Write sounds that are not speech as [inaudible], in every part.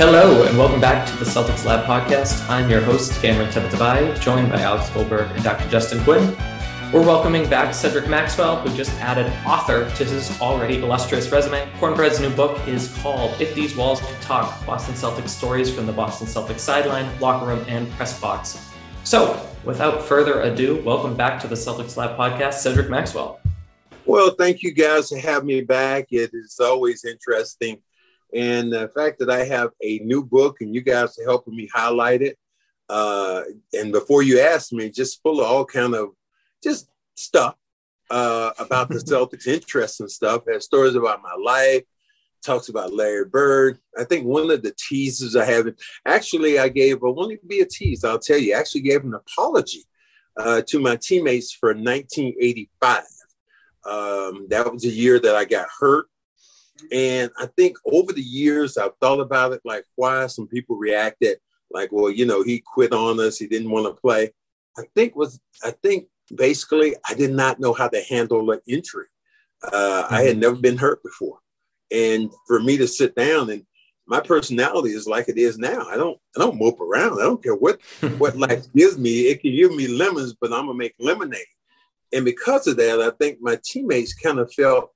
Hello, and welcome back to the Celtics Lab podcast. I'm your host, Cameron Tabatabai, joined by Alex Goldberg and Dr. Justin Quinn. We're welcoming back Cedric Maxwell, who just added author to his already illustrious resume. Cornbread's new book is called If These Walls Could Talk Boston Celtics Stories from the Boston Celtics Sideline, Locker Room, and Press Box. So, without further ado, welcome back to the Celtics Lab podcast, Cedric Maxwell. Well, thank you guys for having me back. It is always interesting and the fact that I have a new book and you guys are helping me highlight it. Uh, and before you ask me, just full of all kind of just stuff uh, about the [laughs] Celtics, interesting stuff. Has stories about my life, talks about Larry Bird. I think one of the teasers I have, actually, I gave, I won't even be a tease, I'll tell you, I actually gave an apology uh, to my teammates for 1985. Um, that was a year that I got hurt and I think over the years, I've thought about it like why some people reacted like, well, you know, he quit on us, he didn't want to play. I think was I think basically I did not know how to handle an injury. Uh, mm-hmm. I had mm-hmm. never been hurt before, and for me to sit down and my personality is like it is now. I don't I don't mope around. I don't care what [laughs] what life gives me. It can give me lemons, but I'm gonna make lemonade. And because of that, I think my teammates kind of felt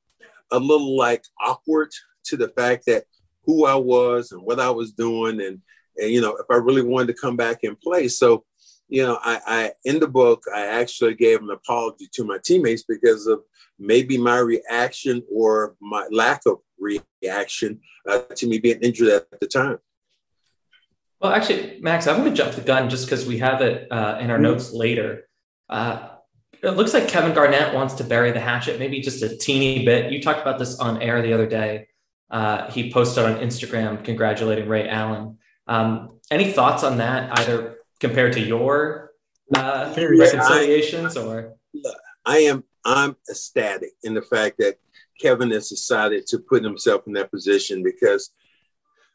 a little like awkward to the fact that who I was and what I was doing and and you know if I really wanted to come back and play. So, you know, I, I in the book I actually gave an apology to my teammates because of maybe my reaction or my lack of reaction uh, to me being injured at the time. Well, actually, Max, I'm going to jump the gun just because we have it uh, in our mm-hmm. notes later. Uh, it looks like Kevin Garnett wants to bury the hatchet, maybe just a teeny bit. You talked about this on air the other day. Uh, he posted on Instagram congratulating Ray Allen. Um, any thoughts on that, either compared to your uh, reconciliations or? I am I'm ecstatic in the fact that Kevin has decided to put himself in that position because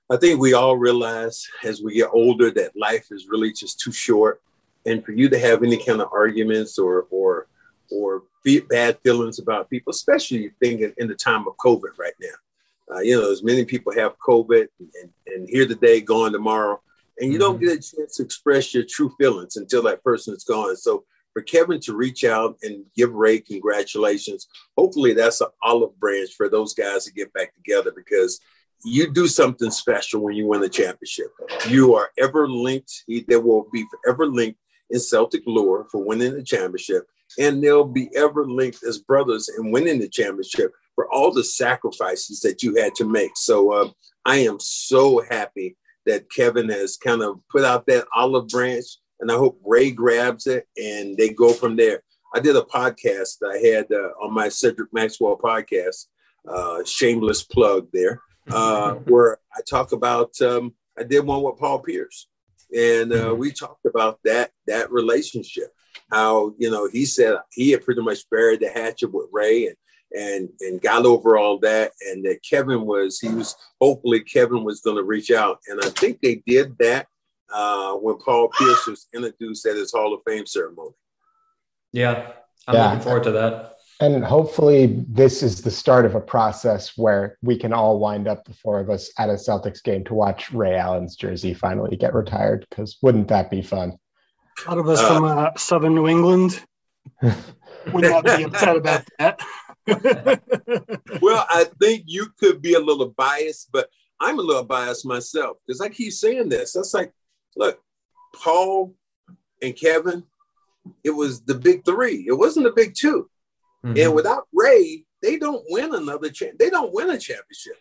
I think we all realize as we get older that life is really just too short and for you to have any kind of arguments or or or bad feelings about people, especially thinking in the time of COVID right now. Uh, you know, as many people have COVID and, and here today, gone tomorrow, and you mm-hmm. don't get a chance to express your true feelings until that person is gone. So for Kevin to reach out and give Ray congratulations, hopefully that's an olive branch for those guys to get back together because you do something special when you win a championship. You are ever linked. There will be forever linked in Celtic lore for winning the championship, and they'll be ever linked as brothers in winning the championship for all the sacrifices that you had to make. So uh, I am so happy that Kevin has kind of put out that olive branch, and I hope Ray grabs it and they go from there. I did a podcast I had uh, on my Cedric Maxwell podcast, uh, shameless plug there, uh, [laughs] where I talk about. Um, I did one with Paul Pierce, and uh, mm-hmm. we talked about that that relationship. How you know he said he had pretty much buried the hatchet with Ray and and and got over all that, and that Kevin was he was hopefully Kevin was going to reach out, and I think they did that uh, when Paul Pierce was introduced at his Hall of Fame ceremony. Yeah, I'm yeah. looking forward to that. And hopefully, this is the start of a process where we can all wind up, the four of us, at a Celtics game to watch Ray Allen's jersey finally get retired. Because wouldn't that be fun? A lot of us uh, from uh, Southern New England [laughs] would not be upset about that. [laughs] well, I think you could be a little biased, but I'm a little biased myself because I keep saying this. That's like, look, Paul and Kevin, it was the big three. It wasn't the big 2 mm-hmm. And without Ray, they don't win another champ. They don't win a championship.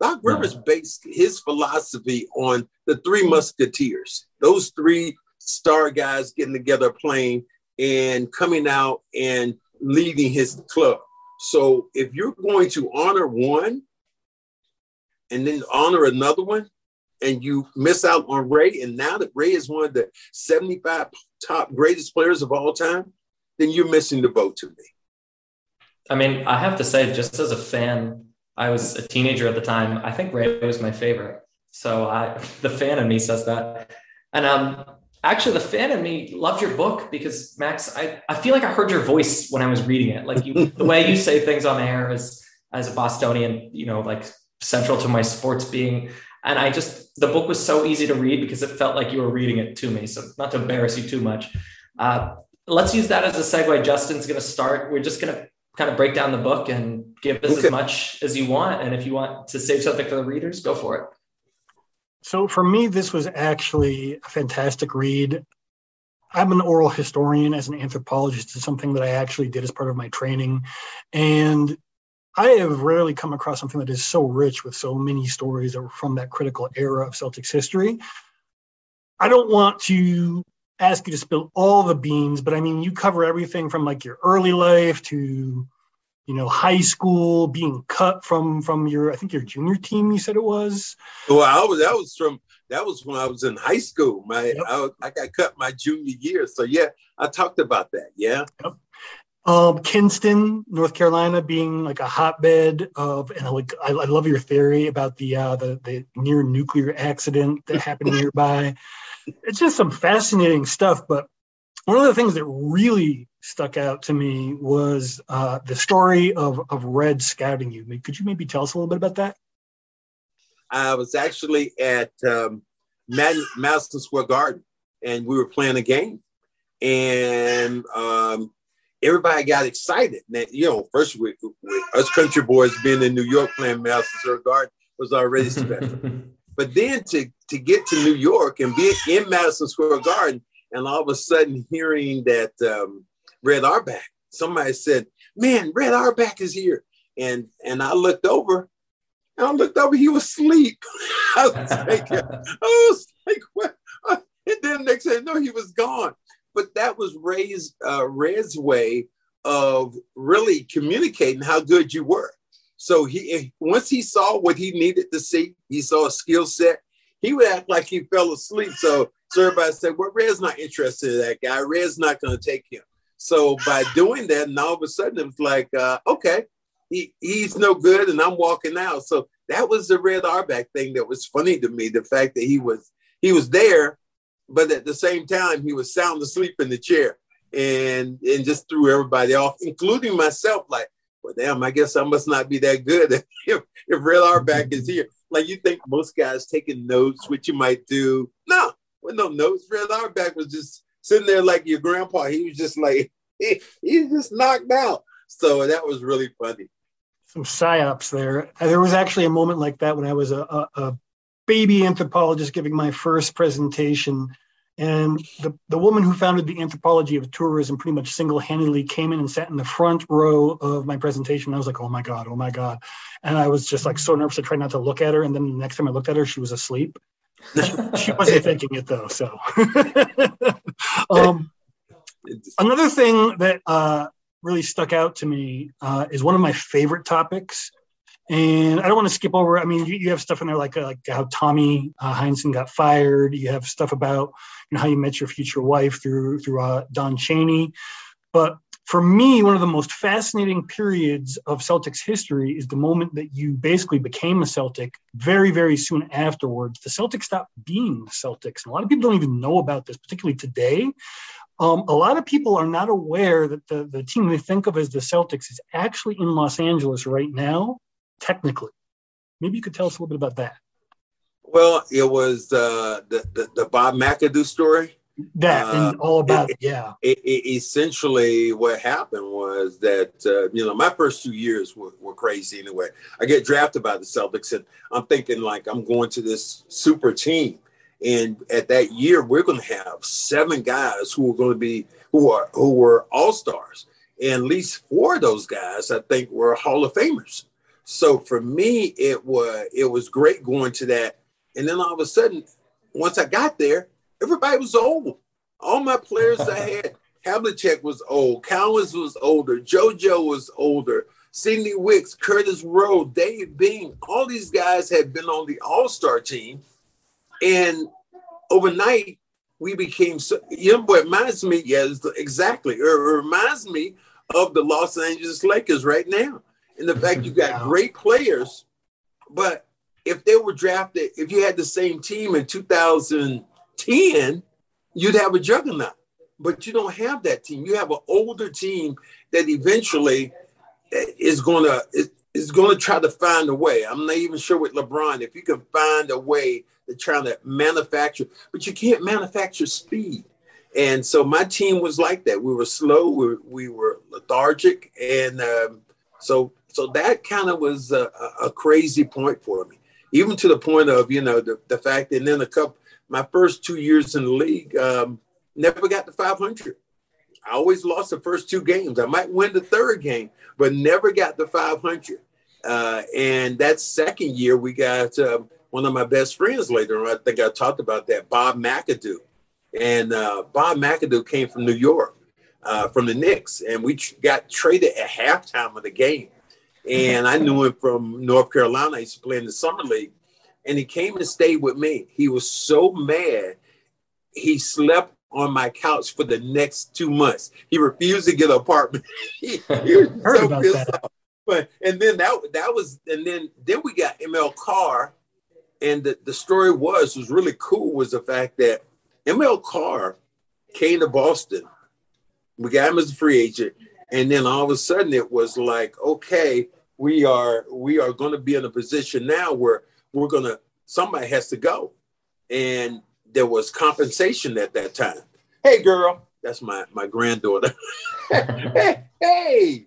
Doc Rivers no. based his philosophy on the three musketeers, those three star guys getting together playing and coming out and leading his club. So if you're going to honor one and then honor another one, and you miss out on Ray, and now that Ray is one of the 75 top greatest players of all time, then you're missing the boat to me. I mean, I have to say, just as a fan, I was a teenager at the time. I think Ray was my favorite. So I, [laughs] the fan in me says that. And um, actually, the fan in me loved your book because Max, I, I feel like I heard your voice when I was reading it. Like you, the way you say things on air as as a Bostonian, you know, like central to my sports being. And I just, the book was so easy to read because it felt like you were reading it to me. So, not to embarrass you too much. Uh, let's use that as a segue. Justin's going to start. We're just going to kind of break down the book and give us okay. as much as you want. And if you want to save something for the readers, go for it. So, for me, this was actually a fantastic read. I'm an oral historian as an anthropologist. It's something that I actually did as part of my training. And I have rarely come across something that is so rich with so many stories that were from that critical era of Celtics history. I don't want to ask you to spill all the beans, but I mean, you cover everything from like your early life to, you know, high school, being cut from from your, I think your junior team. You said it was. Well, I was that was from that was when I was in high school. My yep. I, I, got cut my junior year, so yeah, I talked about that. Yeah. Yep. Um, Kinston, North Carolina, being like a hotbed of, and like I, I love your theory about the uh, the, the near nuclear accident that happened [laughs] nearby. It's just some fascinating stuff. But one of the things that really stuck out to me was uh, the story of of Red scouting you. Could you maybe tell us a little bit about that? I was actually at um, Madison Square Garden, and we were playing a game, and um, everybody got excited. That you know, first with, with, us country boys being in New York playing Madison Square Garden was already special. [laughs] but then to to get to New York and be in Madison Square Garden, and all of a sudden hearing that um, Red Auerbach, somebody said, "Man, Red Auerbach is here," and and I looked over. And I looked over, he was asleep. [laughs] I was [laughs] like, I was like, what? And then next thing no, he was gone but that was Ray's uh, Ray's way of really communicating how good you were. So he once he saw what he needed to see, he saw a skill set. He would act like he fell asleep. So so everybody said, "Well, Red's not interested in that guy. Red's not going to take him." So by doing that, and all of a sudden it was like, uh, okay, he, he's no good, and I'm walking out. So that was the Red Auerbach thing that was funny to me. The fact that he was he was there, but at the same time, he was sound asleep in the chair and and just threw everybody off, including myself. Like, well, damn, I guess I must not be that good [laughs] if, if Auerbach is here. Like, you think most guys taking notes, which you might do? No, with no notes. Red Auerbach was just sitting there like your grandpa. He was just like, [laughs] he, he just knocked out. So that was really funny. Some psyops there. Uh, there was actually a moment like that when I was a, a, a baby anthropologist giving my first presentation. And the, the woman who founded the anthropology of tourism pretty much single handedly came in and sat in the front row of my presentation. I was like, oh my God, oh my God. And I was just like so nervous I tried not to look at her. And then the next time I looked at her, she was asleep. She, she wasn't [laughs] thinking it though. So, [laughs] um, another thing that uh, really stuck out to me uh, is one of my favorite topics and I don't want to skip over. I mean, you, you have stuff in there like uh, like how Tommy uh, Heinsohn got fired. You have stuff about you know how you met your future wife through through uh, Don Chaney. But for me, one of the most fascinating periods of Celtics history is the moment that you basically became a Celtic very, very soon afterwards. The Celtics stopped being the Celtics. And a lot of people don't even know about this, particularly today. Um, a lot of people are not aware that the, the team they think of as the Celtics is actually in Los Angeles right now, technically. Maybe you could tell us a little bit about that. Well, it was uh, the, the, the Bob McAdoo story. That uh, and all about it, it yeah. It, it, essentially, what happened was that uh, you know my first two years were, were crazy anyway. I get drafted by the Celtics, and I'm thinking like I'm going to this super team, and at that year we're going to have seven guys who are going to be who are who were all stars, and at least four of those guys I think were Hall of Famers. So for me, it was it was great going to that, and then all of a sudden, once I got there everybody was old. All my players I [laughs] had, Havlicek was old, Cowens was older, JoJo was older, Sidney Wicks, Curtis Rowe, Dave Bing, all these guys had been on the All Star team, and overnight we became so. You know what reminds me? Yes, exactly. It reminds me of the Los Angeles Lakers right now, and the fact you got great players, but if they were drafted, if you had the same team in 2010, you'd have a juggernaut. But you don't have that team. You have an older team that eventually is going to is, is going to try to find a way. I'm not even sure with LeBron if you can find a way to try to manufacture, but you can't manufacture speed. And so my team was like that. We were slow, we, we were lethargic, and um, so so that kind of was a, a, crazy point for me. Even to the point of you know the, the fact, and then a couple my first two years in the league, um, never got to 500. I always lost the first two games. I might win the third game, but never got the 500. Uh, and that second year, we got uh, one of my best friends later on. I think I talked about that, Bob McAdoo. And uh, Bob McAdoo came from New York, uh, from the Knicks, and we got traded at halftime of the game. And I knew him from North Carolina. I used to play in the summer league and he came and stayed with me. He was so mad, he slept on my couch for the next two months. He refused to get an apartment. [laughs] he, he [laughs] was so pissed off. But and then that that was and then then we got ML Carr, and the, the story was was really cool was the fact that ML Carr came to Boston. We got him as a free agent, and then all of a sudden it was like, okay, we are we are going to be in a position now where we're gonna somebody has to go, and there was compensation at that time. Hey, girl, that's my my granddaughter. [laughs] hey,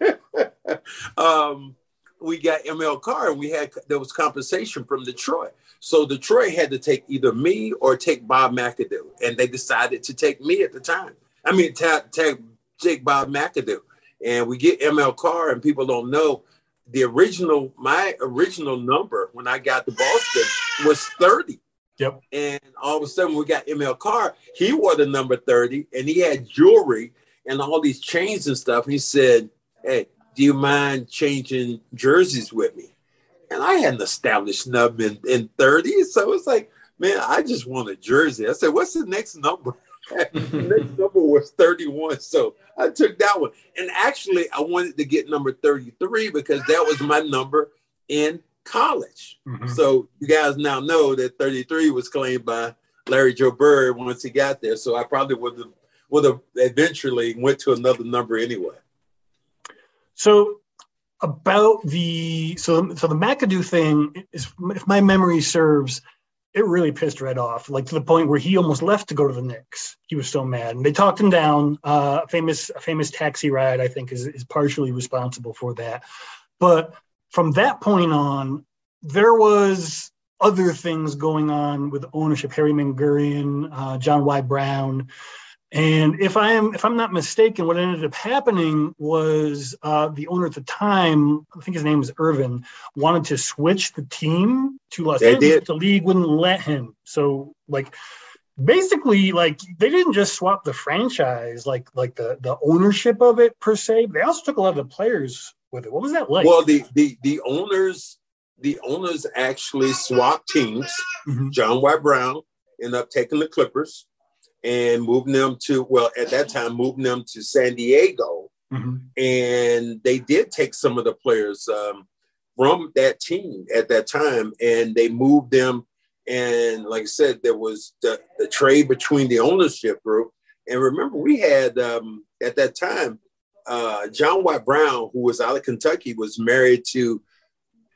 [laughs] um, we got ML Carr, and we had there was compensation from Detroit. So Detroit had to take either me or take Bob McAdoo, and they decided to take me at the time. I mean, take take Bob McAdoo, and we get ML Carr, and people don't know the original, my original number when I got to Boston was 30. Yep. And all of a sudden we got ML Carr. He wore the number 30 and he had jewelry and all these chains and stuff. He said, Hey, do you mind changing jerseys with me? And I hadn't established nub in, in 30. So it's like, man, I just want a jersey. I said, What's the next number? [laughs] next number was 31. So I took that one. And actually, I wanted to get number 33 because that was my number in college. Mm-hmm. So you guys now know that 33 was claimed by Larry Joe Bird once he got there. So I probably would have would have eventually went to another number anyway. So about the so so the McAdoo thing is if my memory serves it really pissed Red off, like to the point where he almost left to go to the Knicks. He was so mad, and they talked him down. Uh, a famous, a famous taxi ride, I think, is is partially responsible for that. But from that point on, there was other things going on with ownership. Harry Mangurian, uh, John Y. Brown, and if I am, if I'm not mistaken, what ended up happening was uh, the owner at the time, I think his name was Irvin, wanted to switch the team to Los they Angeles. Did. The league wouldn't let him. So, like, basically, like they didn't just swap the franchise, like like the the ownership of it per se. But They also took a lot of the players with it. What was that like? Well, the the the owners the owners actually swapped teams. Mm-hmm. John Y. Brown ended up taking the Clippers and moving them to well at that time moving them to San Diego, mm-hmm. and they did take some of the players um, from that team at that time, and they moved them. And like I said, there was the, the trade between the ownership group. And remember, we had um, at that time uh, John Y. Brown, who was out of Kentucky, was married to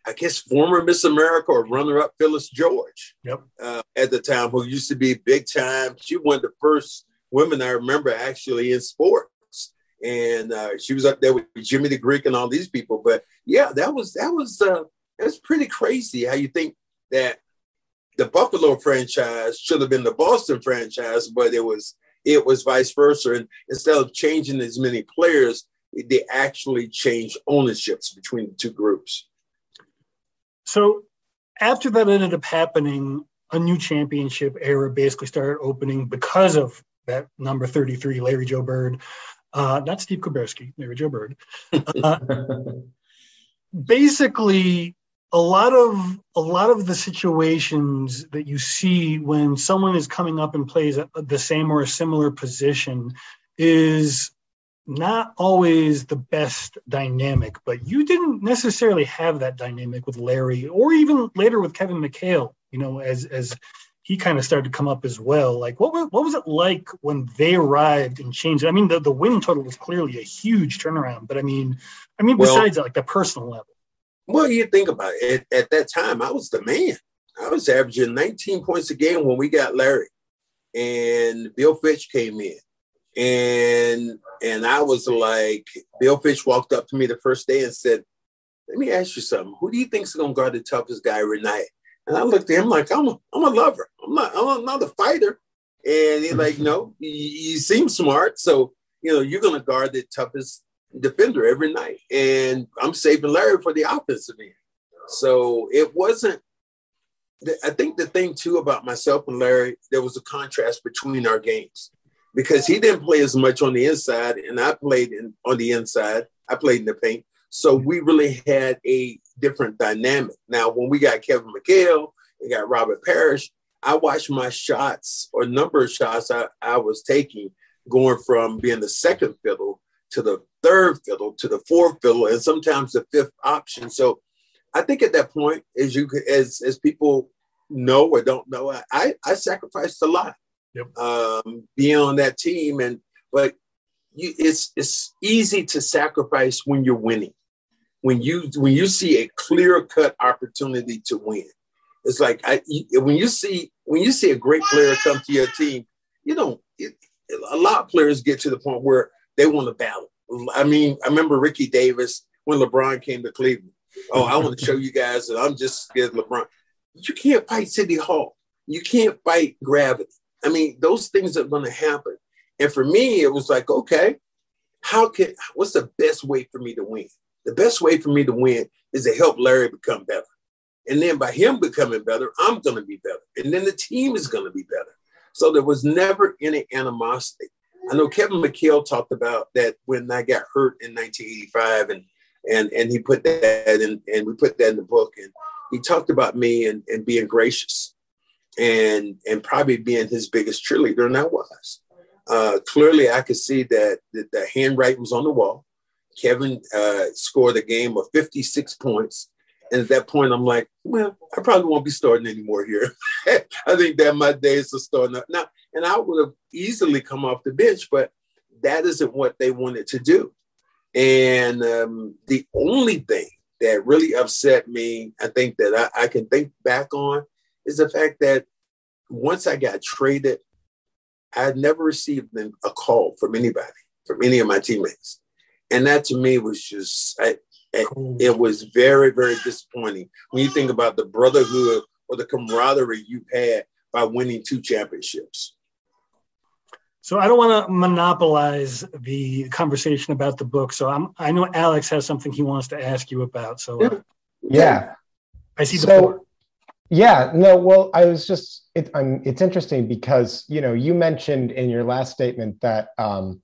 I guess former Miss America or runner-up Phyllis George. Yep. Uh, at the time, who used to be big time. She one of the first women I remember actually in sports, and uh, she was up there with Jimmy the Greek and all these people. But yeah, that was that was uh, that's pretty crazy. How you think that the Buffalo franchise should have been the Boston franchise, but it was it was vice versa. And instead of changing as many players, they actually changed ownerships between the two groups. So after that ended up happening, a new championship era basically started opening because of that number 33, Larry Joe Bird. Uh, not Steve Kuberski, Larry Joe Bird. Uh, [laughs] basically, a lot of a lot of the situations that you see when someone is coming up and plays the same or a similar position is not always the best dynamic, but you didn't necessarily have that dynamic with Larry or even later with Kevin McHale, you know, as as he kind of started to come up as well. Like what was what was it like when they arrived and changed? I mean, the, the win total was clearly a huge turnaround, but I mean, I mean, besides well, that, like the personal level. Well, you think about it, at, at that time, I was the man. I was averaging 19 points a game when we got Larry. And Bill Fitch came in and and I was like, Bill Fitch walked up to me the first day and said, "Let me ask you something. Who do you think's going to guard the toughest guy every night?" And I looked at him like, "I'm a, I'm a lover. I'm not I'm not a fighter." And he's like, [laughs] "No, you, you seem smart, so you know you're going to guard the toughest defender every night." And I'm saving Larry for the offensive end. So it wasn't. I think the thing too about myself and Larry, there was a contrast between our games because he didn't play as much on the inside, and I played in, on the inside. I played in the paint. So we really had a different dynamic. Now, when we got Kevin McHale, and got Robert Parish, I watched my shots or number of shots I, I was taking going from being the second fiddle to the third fiddle to the fourth fiddle and sometimes the fifth option. So I think at that point, as you as as people know or don't know, I I sacrificed a lot yep. um, being on that team. And but you, it's it's easy to sacrifice when you're winning. When you when you see a clear cut opportunity to win, it's like I when you see when you see a great player come to your team, you know it, a lot of players get to the point where they want to battle. I mean, I remember Ricky Davis when LeBron came to Cleveland. Oh, I want to show you guys that I'm just scared LeBron. You can't fight City Hall. You can't fight gravity. I mean, those things are going to happen. And for me, it was like, okay, how can, what's the best way for me to win? The best way for me to win is to help Larry become better. And then by him becoming better, I'm going to be better. And then the team is going to be better. So there was never any animosity. I know Kevin McHale talked about that when I got hurt in 1985 and and and he put that in and we put that in the book and he talked about me and, and being gracious and and probably being his biggest cheerleader, and I was. Uh, clearly, I could see that the, the handwriting was on the wall. Kevin uh, scored a game of 56 points. And at that point, I'm like, well, I probably won't be starting anymore here. [laughs] I think that my days are starting up now. And I would have easily come off the bench, but that isn't what they wanted to do. And um, the only thing that really upset me, I think that I, I can think back on, is the fact that once I got traded, I had never received a call from anybody, from any of my teammates. And that to me was just, I, it was very, very disappointing when you think about the brotherhood or the camaraderie you've had by winning two championships. So I don't want to monopolize the conversation about the book. So I'm, I know Alex has something he wants to ask you about. So uh, yeah, I see the so, yeah, no, well, I was just, it, it's interesting because, you know, you mentioned in your last statement that um,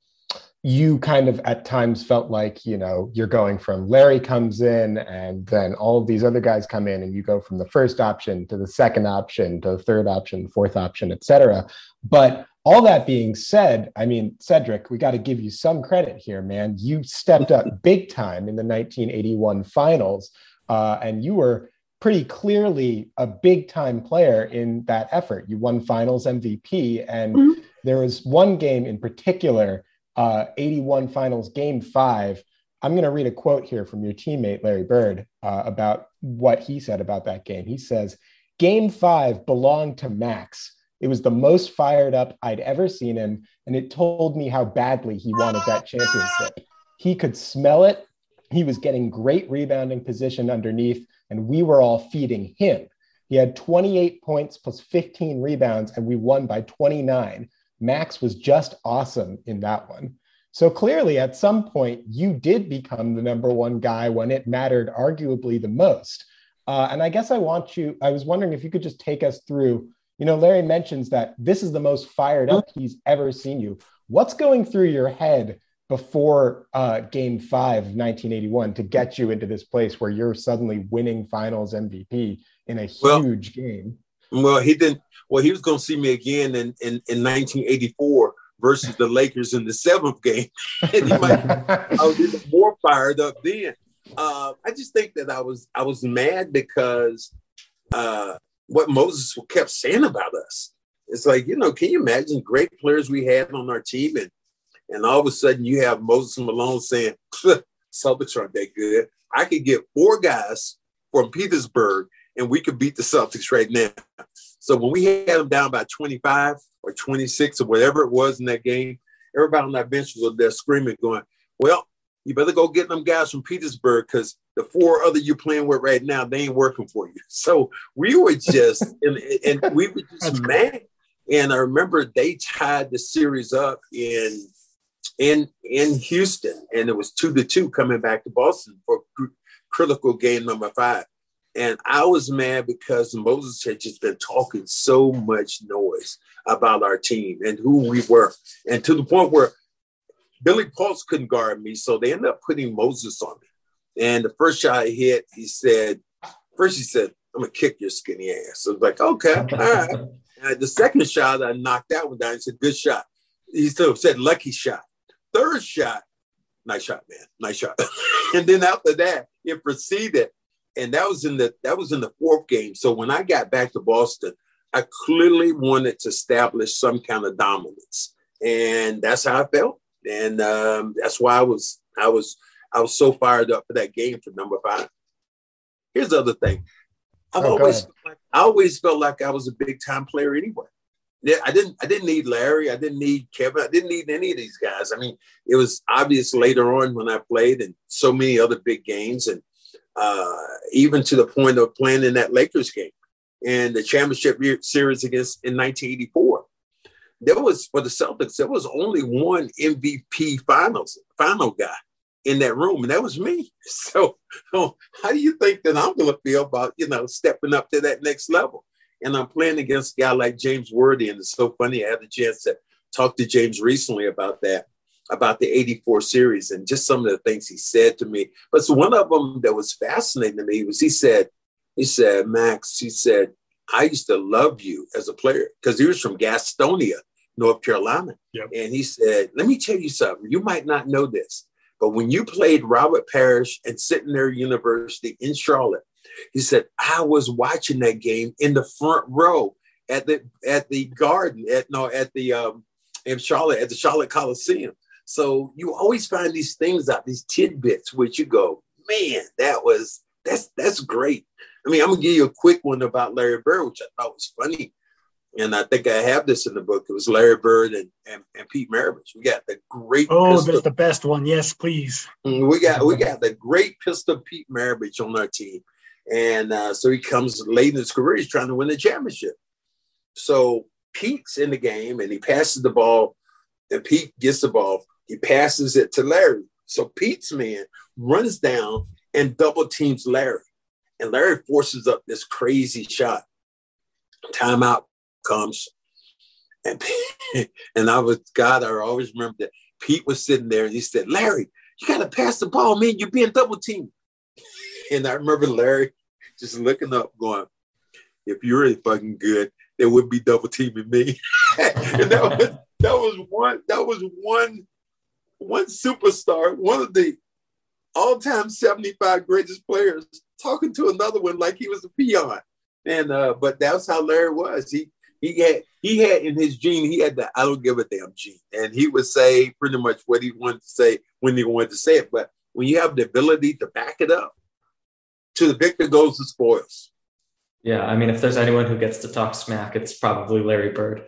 you kind of at times felt like, you know, you're going from Larry comes in and then all of these other guys come in and you go from the first option to the second option to the third option, fourth option, et cetera. But all that being said, I mean, Cedric, we got to give you some credit here, man. You stepped up big time in the 1981 finals, uh, and you were pretty clearly a big time player in that effort. You won finals MVP, and mm-hmm. there was one game in particular, uh, 81 finals, game five. I'm going to read a quote here from your teammate, Larry Bird, uh, about what he said about that game. He says, Game five belonged to Max. It was the most fired up I'd ever seen him, and it told me how badly he wanted that championship. He could smell it. He was getting great rebounding position underneath, and we were all feeding him. He had 28 points plus 15 rebounds, and we won by 29. Max was just awesome in that one. So clearly, at some point, you did become the number one guy when it mattered arguably the most. Uh, and I guess I want you, I was wondering if you could just take us through you know, Larry mentions that this is the most fired up he's ever seen you. What's going through your head before uh, game five, of 1981, to get you into this place where you're suddenly winning finals MVP in a well, huge game? Well, he didn't. Well, he was going to see me again in, in, in 1984 versus the Lakers in the seventh game. [laughs] and he might, [laughs] I was even more fired up then. Uh, I just think that I was I was mad because uh, what Moses kept saying about us. It's like, you know, can you imagine great players we had on our team and and all of a sudden you have Moses Malone saying, Celtics aren't that good. I could get four guys from Petersburg and we could beat the Celtics right now. So when we had them down by 25 or 26 or whatever it was in that game, everybody on that bench was there screaming, going, Well, you better go get them guys from Petersburg because the four other you're playing with right now, they ain't working for you. [laughs] So we were just, and, and, we were just mad. And I remember they tied the series up in in in Houston, and it was two to two coming back to Boston for cr- critical game number five. And I was mad because Moses had just been talking so much noise about our team and who we were, and to the point where Billy Paultz couldn't guard me, so they ended up putting Moses on me. And the first shot I hit, he said, first he said, I'm gonna kick your skinny ass. So I was like, okay, all right. [laughs] And the second shot, I knocked that one down. He said, good shot. He still said, lucky shot. Third shot, nice shot, man, nice shot. [laughs] and then after that, it proceeded. And that was in the that was in the fourth game. So when I got back to Boston, I clearly wanted to establish some kind of dominance. And that's how I felt and um, that's why I was I was I was so fired up for that game for number five. Here's the other thing. I've oh, always like, I always felt like I was a big time player anyway. I didn't I didn't need Larry, I didn't need Kevin, I didn't need any of these guys. I mean, it was obvious later on when I played and so many other big games, and uh, even to the point of playing in that Lakers game and the championship series against in 1984 there was for the Celtics, there was only one MVP finals final guy in that room, and that was me. [laughs] So how do you think that I'm going to feel about you know stepping up to that next level? And I'm playing against a guy like James Worthy, and it's so funny. I had the chance to talk to James recently about that, about the '84 series, and just some of the things he said to me. But so one of them that was fascinating to me was he said, he said, Max, he said, I used to love you as a player because he was from Gastonia, North Carolina. Yep. And he said, Let me tell you something. You might not know this, but when you played Robert Parish and Centenary University in Charlotte, he said, I was watching that game in the front row at the at the garden at no at the um in Charlotte at the Charlotte Coliseum. So you always find these things out, these tidbits which you go, man, that was that's that's great. I mean, I'm gonna give you a quick one about Larry Bird, which I thought was funny and I think I have this in the book. It was Larry Bird and, and, and Pete Maravich. We got the great. Oh, pistol. that's the best one. Yes, please. Mm, we got we got the great pistol Pete Maravich on our team, and uh, so he comes late in his career. He's trying to win the championship. So Pete's in the game, and he passes the ball, and Pete gets the ball. He passes it to Larry. So Pete's man runs down and double teams Larry, and Larry forces up this crazy shot. Timeout comes. And, [laughs] and I was, God, I always remember that Pete was sitting there and he said, Larry, you got to pass the ball, man. You're being double teamed. [laughs] [laughs] And I remember Larry just looking up, going, if you're really fucking good, they would be double teaming me. [laughs] and that was that was one that was one one superstar, one of the all-time 75 greatest players talking to another one like he was a peon. And uh, but that's how Larry was. He he had he had in his gene, he had the I don't give a damn gene. And he would say pretty much what he wanted to say when he wanted to say it. But when you have the ability to back it up, to the victor goes the spoils. Yeah, I mean, if there's anyone who gets to talk smack, it's probably Larry Bird.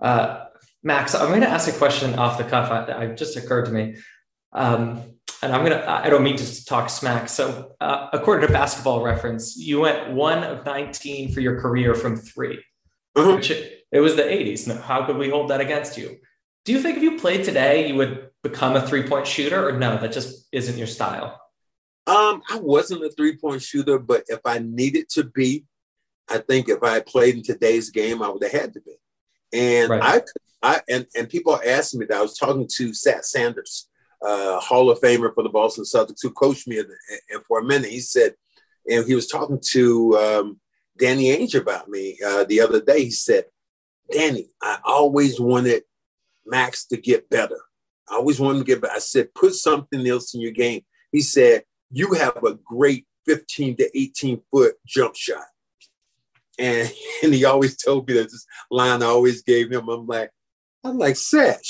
Uh, Max, I'm going to ask a question off the cuff. I, I just occurred to me, um, and I'm going to. I don't mean to talk smack. So, uh, according to Basketball Reference, you went one of 19 for your career from 3 uh-huh. which it, it was the 80s. Now, how could we hold that against you? Do you think if you played today, you would become a three point shooter, or no? That just isn't your style. Um, I wasn't a three point shooter, but if I needed to be, I think if I played in today's game, I would have had to be. And right. I, I, and, and people asked me that I was talking to Satch Sanders, uh, Hall of Famer for the Boston Celtics, who coached me. And for a minute, he said, and he was talking to um, Danny Ainge about me uh, the other day. He said, Danny, I always wanted Max to get better. I always wanted to get better. I said, put something else in your game. He said, you have a great 15 to 18 foot jump shot. And, [laughs] and he always told me that this line I always gave him. I'm like, I'm like, Satch,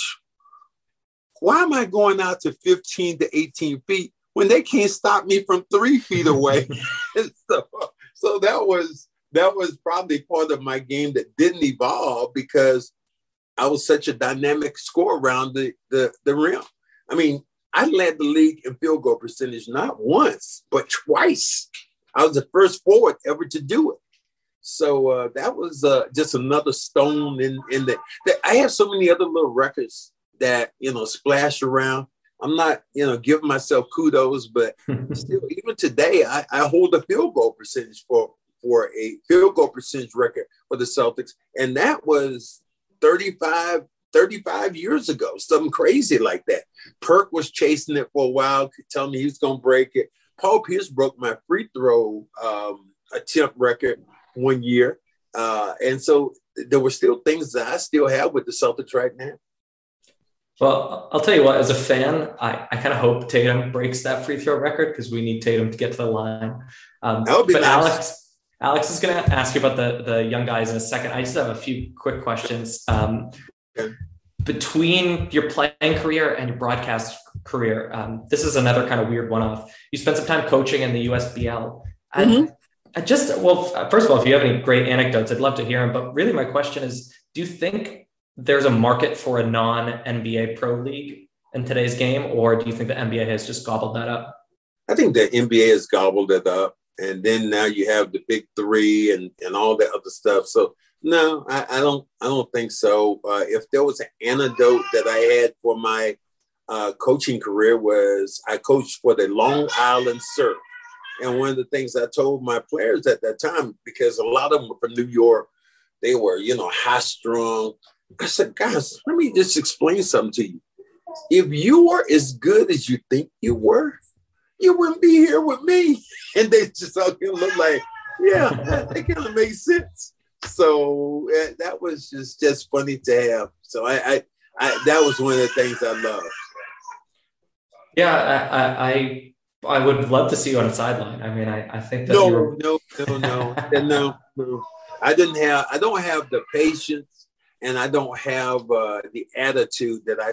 why am I going out to 15 to 18 feet when they can't stop me from three feet away? [laughs] [laughs] so, so that was that was probably part of my game that didn't evolve because I was such a dynamic score around the, the, the rim. I mean, I led the league in field goal percentage not once, but twice. I was the first forward ever to do it. So uh, that was uh, just another stone in in the. I have so many other little records that you know splash around. I'm not you know giving myself kudos, but [laughs] still, even today, I, I hold a field goal percentage for for a field goal percentage record for the Celtics, and that was 35 35 years ago, something crazy like that. Perk was chasing it for a while, telling me he was going to break it. Paul Pierce broke my free throw um, attempt record one year. Uh, and so there were still things that I still have with the Celtics right now. Well, I'll tell you what, as a fan, I, I kind of hope Tatum breaks that free throw record because we need Tatum to get to the line. Um, that would be but nice. Alex, Alex is going to ask you about the, the young guys in a second. I just have a few quick questions. Um. Between your playing career and your broadcast career, um, this is another kind of weird one off. You spent some time coaching in the USBL. Mm-hmm. I just well, first of all, if you have any great anecdotes, I'd love to hear them. But really, my question is: Do you think there's a market for a non NBA pro league in today's game, or do you think the NBA has just gobbled that up? I think the NBA has gobbled it up, and then now you have the big three and and all that other stuff. So no, I, I don't. I don't think so. Uh, if there was an antidote that I had for my uh, coaching career was I coached for the Long Island Surf and one of the things I told my players at that time, because a lot of them were from New York, they were, you know, high strung. I said, guys, let me just explain something to you. If you were as good as you think you were, you wouldn't be here with me. [laughs] And they just all look like, yeah, that, that kind of makes sense. So uh, that was just just funny to have. So I, I, I, that was one of the things I love. Yeah, I, I I would love to see you on a sideline. I mean, I, I think that no, were... no, no, no, no, no. I didn't have. I don't have the patience, and I don't have uh, the attitude that I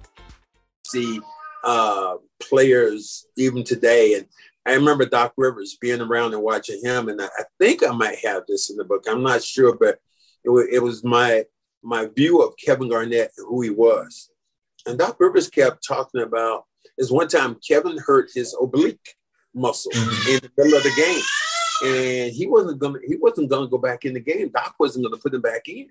See uh, players even today, and I remember Doc Rivers being around and watching him, and I, I think I might have this in the book. I'm not sure, but it, was, it was my my view of Kevin Garnett and who he was. And Doc Rivers kept talking about is one time Kevin hurt his oblique muscle mm-hmm. in the middle of the game. And he wasn't gonna he wasn't gonna go back in the game. Doc wasn't gonna put him back in.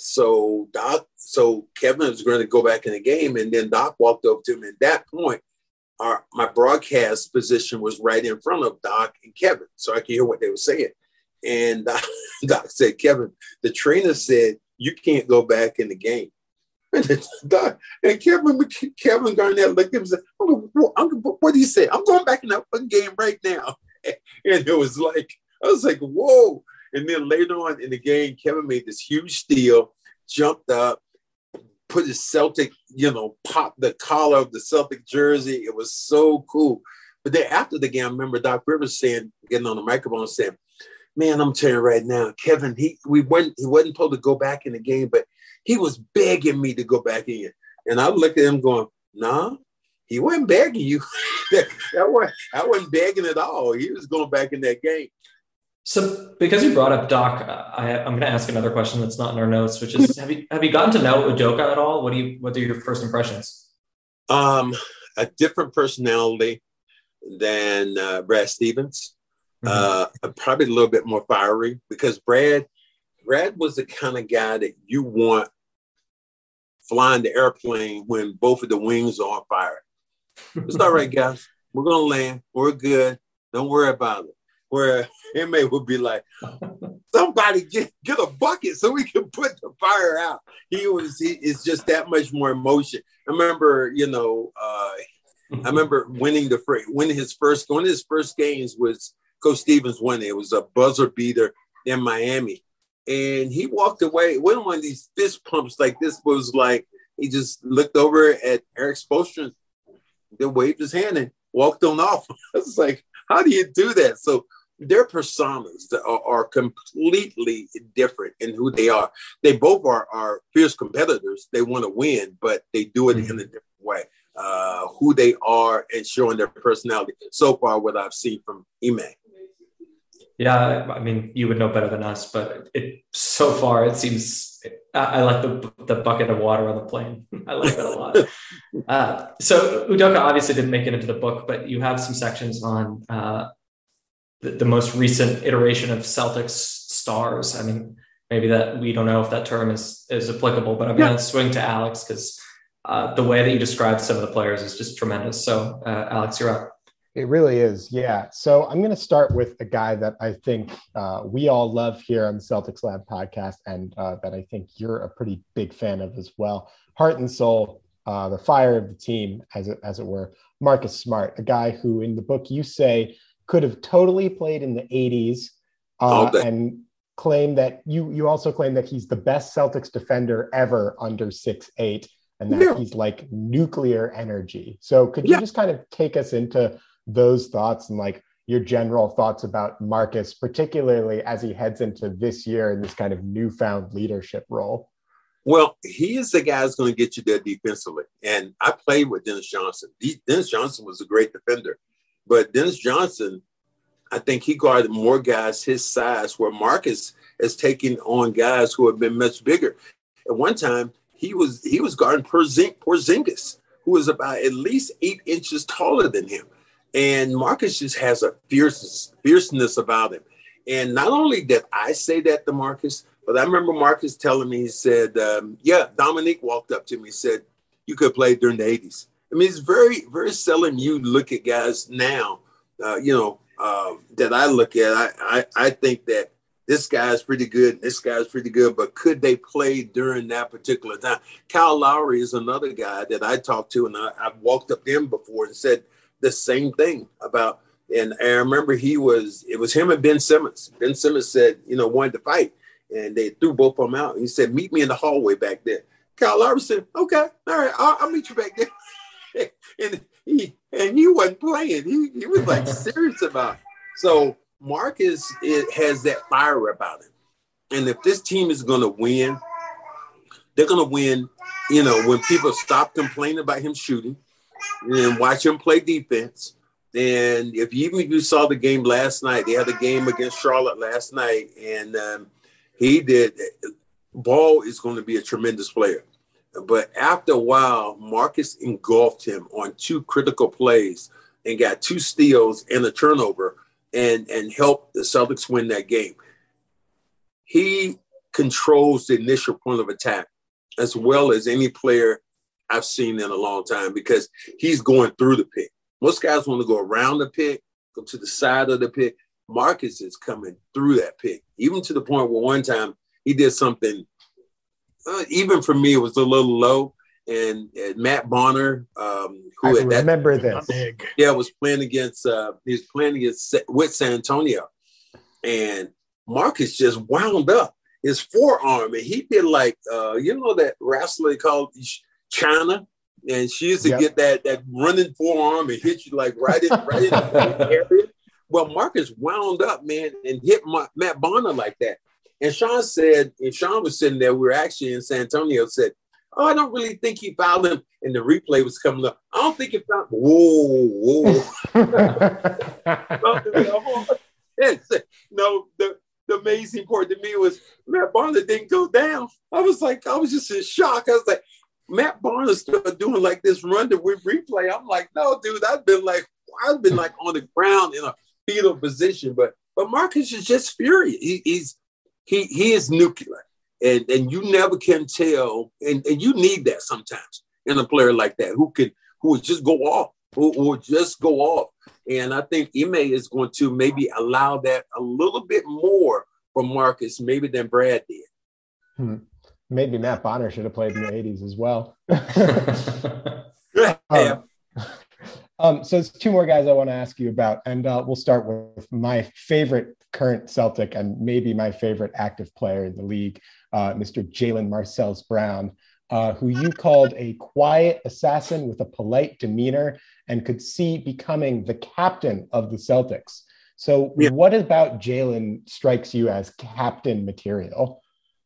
So Doc, so Kevin was going to go back in the game, and then Doc walked over to him. At that point, our my broadcast position was right in front of Doc and Kevin, so I could hear what they were saying. And [laughs] Doc, Doc said, "Kevin, the trainer said you can't go back in the game." [laughs] And, Doc, and Kevin Kevin Garnett looked at him and said, "What do you say? I'm going back in that game right now." [laughs] And it was like I was like, "Whoa!" And then later on in the game, Kevin made this huge steal, jumped up, put his Celtic, you know, pop the collar of the Celtic jersey. It was so cool. But then after the game, I remember Doc Rivers saying, getting on the microphone saying, Man, I'm telling you right now, Kevin, he we went he wasn't supposed to go back in the game, but he was begging me to go back in. And I looked at him going, nah, he wasn't begging you. [laughs] that, wasn't, I wasn't begging at all. He was going back in that game. So, because you brought up Doc, I, am going to ask another question that's not in our notes, which is: Have you have you gotten to know Udoka at all? What do you What are your first impressions? Um, a different personality than uh, Brad Stevens. Mm-hmm. Uh, probably a little bit more fiery because Brad, Brad was the kind of guy that you want flying the airplane when both of the wings are on fire. [laughs] It's all right, guys. We're gonna land. We're good. Don't worry about it where Ime would be like, somebody get, get a bucket so we can put the fire out. He was, he, it's just that much more emotion. I remember, you know, uh, I remember winning the first, winning his first, one of his first games was Coach Stevens winning. It was a buzzer beater in Miami. And he walked away. It wasn't one of these fist pumps like this was like, he just looked over at Erik Spoelstra, then waved his hand and walked on off. [laughs] I was like, how do you do that? So their personas are, are, completely different in who they are. They both are, are fierce competitors. They want to win, but they do it mm-hmm. in a different way. Uh, who they are and showing their personality. So far, what I've seen from Ime. Yeah, I mean, you would know better than us, but it so far it seems I, I like the the bucket of water on the plane. [laughs] I like that a lot. [laughs] uh, so Udoka obviously didn't make it into the book, but you have some sections on uh, the, the most recent iteration of Celtics stars. I mean, maybe that we don't know if that term is is applicable, but I'm going to swing to Alex because uh, the way that you described some of the players is just tremendous. So, uh, Alex, you're up. It really is, yeah. So I'm going to start with a guy that I think uh, we all love here on the Celtics Lab podcast, and uh, that I think you're a pretty big fan of as well. Heart and soul, uh, the fire of the team, as it as it were. Marcus Smart, a guy who in the book you say could have totally played in the 80s uh, and claim that you you also claim that he's the best Celtics defender ever under six eight and that yeah. he's like nuclear energy. So could you yeah. just kind of take us into those thoughts and like your general thoughts about Marcus, particularly as he heads into this year in this kind of newfound leadership role? Well, he is the guy who's going to get you there defensively. And I played with Dennis Johnson. Dennis Johnson was a great defender. But Dennis Johnson, I think he guarded more guys his size, where Marcus is taking on guys who have been much bigger. At one time, he was he was guarding Porzingis, who was about at least eight inches taller than him. And Marcus just has a fierceness, fierceness about him. And not only did I say that to Marcus, but I remember Marcus telling me, he said, um, yeah, Dominique walked up to me and said, you could play during the 80s. I mean, it's very, very seldom you look at guys now, uh, you know, uh, that I look at. I, I, I think that this guy's pretty good, this guy's pretty good, but could they play during that particular time? Kyle Lowry is another guy that I talked to, and I, I've walked up to him before and said the same thing about. And I remember he was, it was him and Ben Simmons. Ben Simmons said, you know, wanted to fight, and they threw both of them out. He said, meet me in the hallway back there. Kyle Lowry said, okay, all right, I'll, I'll meet you back there. And he and he wasn't playing. He, he was like [laughs] serious about it. So Marcus it has that fire about him. And if this team is going to win, they're going to win, you know, when people stop complaining about him shooting and watch him play defense. And if you, even if you saw the game last night, they had a game against Charlotte last night, and um, he did. Ball is going to be a tremendous player. But after a while, Marcus engulfed him on two critical plays and got two steals and a turnover and, and helped the Celtics win that game. He controls the initial point of attack as well as any player I've seen in a long time because he's going through the pick. Most guys want to go around the pick, go to the side of the pick. Marcus is coming through that pick, even to the point where one time he did something uh, even for me, it was a little low. And, and Matt Bonner, um, who I remember that, this, yeah, was playing against uh, he was playing against with San Antonio, and Marcus just wound up his forearm, and he did like uh, you know that wrestler called Chyna, and she used to yep. get that that running forearm and hit you like right in right in the [laughs] area. Well, Marcus wound up, man, and hit my, Matt Bonner like that. And Sean said, and Sean was sitting there, we were actually in San Antonio, said, Oh, I don't really think he fouled him. And the replay was coming up. I don't think he fouled Whoa, whoa. [laughs] [laughs] no, the, the amazing part to me was Matt Barnes didn't go down. I was like, I was just in shock. I was like, Matt Barnes started doing like this run to replay. I'm like, no, dude, I've been like, I've been like on the ground in a fetal position. But but Marcus is just furious. He, he's he he is nuclear, and and you never can tell, and, and you need that sometimes in a player like that who can who would just go off, who, who would just go off. And I think Ime is going to maybe allow that a little bit more for Marcus, maybe than Brad did. Hmm. Maybe Matt Bonner should have played in the 80s as well. [laughs] [laughs] um, um, so there's two more guys I want to ask you about, and uh, we'll start with my favorite current Celtic and maybe my favorite active player in the league, uh, Mr. Jalen Marcells Brown, uh, who you called a quiet assassin with a polite demeanor and could see becoming the captain of the Celtics. So, yeah. what about Jalen strikes you as captain material?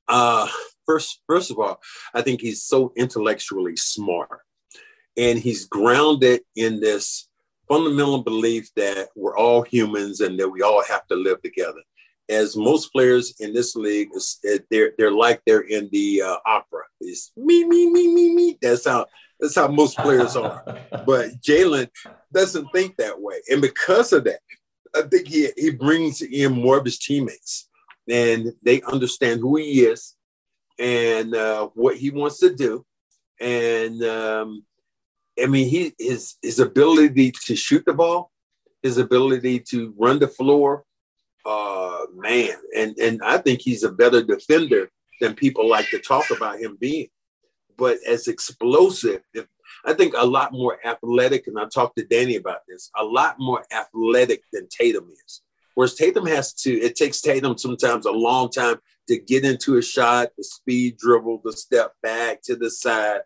Uh, first, first of all, I think he's so intellectually smart and he's grounded in this fundamental belief that we're all humans and that we all have to live together. As most players in this league, they're they're like they're in the uh, opera. It's me, me, me, me, me. That's how that's how most players are. [laughs] but Jalen doesn't think that way, and because of that, I think he he brings in more of his teammates, and they understand who he is and uh, what he wants to do, and um, I mean, he his his ability to shoot the ball, his ability to run the floor, uh, man, and and I think he's a better defender than people like to talk about him being. But as explosive, if, I think a lot more athletic, and I talked to Danny about this, a lot more athletic than Tatum is. Whereas Tatum has to, it takes Tatum sometimes a long time to get into a shot, the speed dribble, the step back to the side.